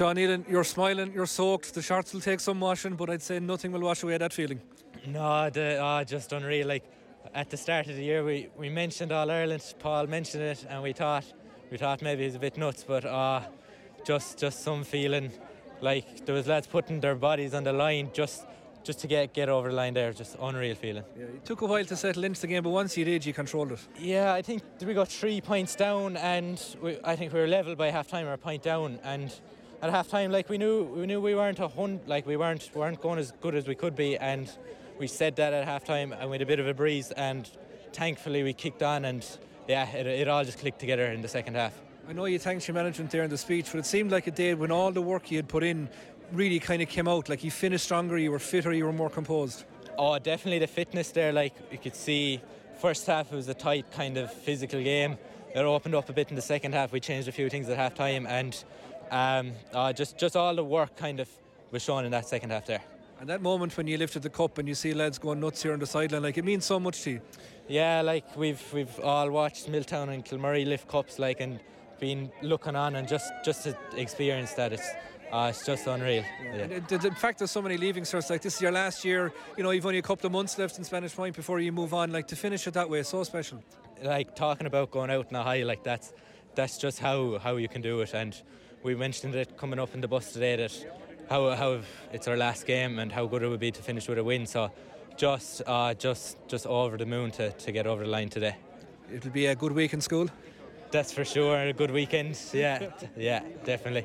Sean Nealon, you're smiling, you're soaked. The shorts will take some washing, but I'd say nothing will wash away that feeling. No, the, oh, just unreal. Like at the start of the year, we, we mentioned All Ireland. Paul mentioned it, and we thought we thought maybe he's a bit nuts, but uh, just just some feeling like there was lads putting their bodies on the line just just to get get over the line there. Just unreal feeling. Yeah, it took a while to settle into the game, but once you did, you controlled it. Yeah, I think we got three points down, and we, I think we were level by half time or a point down, and. At half time, like we knew, we knew we weren't a hun- like we weren't weren't going as good as we could be, and we said that at half time, and we had a bit of a breeze, and thankfully we kicked on, and yeah, it, it all just clicked together in the second half. I know you thanked your management there in the speech, but it seemed like it did when all the work you had put in really kind of came out. Like you finished stronger, you were fitter, you were more composed. Oh, definitely the fitness there. Like you could see, first half it was a tight kind of physical game. It opened up a bit in the second half. We changed a few things at half time, and um, uh, just just all the work kind of was shown in that second half there. And that moment when you lifted the cup and you see lads going nuts here on the sideline, like it means so much to you. Yeah, like we've we've all watched Milltown and Kilmurry lift cups, like and been looking on and just just to experience that it's uh, it's just unreal. Yeah. And the, the fact there's so many leaving certs, like this is your last year, you know, you've only a couple of months left in Spanish Point before you move on. Like to finish it that way is so special. Like talking about going out in a high, like that's that's just how how you can do it. And we mentioned it coming up in the bus today that how how it's our last game and how good it would be to finish with a win. So just uh, just just over the moon to, to get over the line today. It'll be a good week in school. That's for sure. A good weekend. Yeah, yeah, definitely.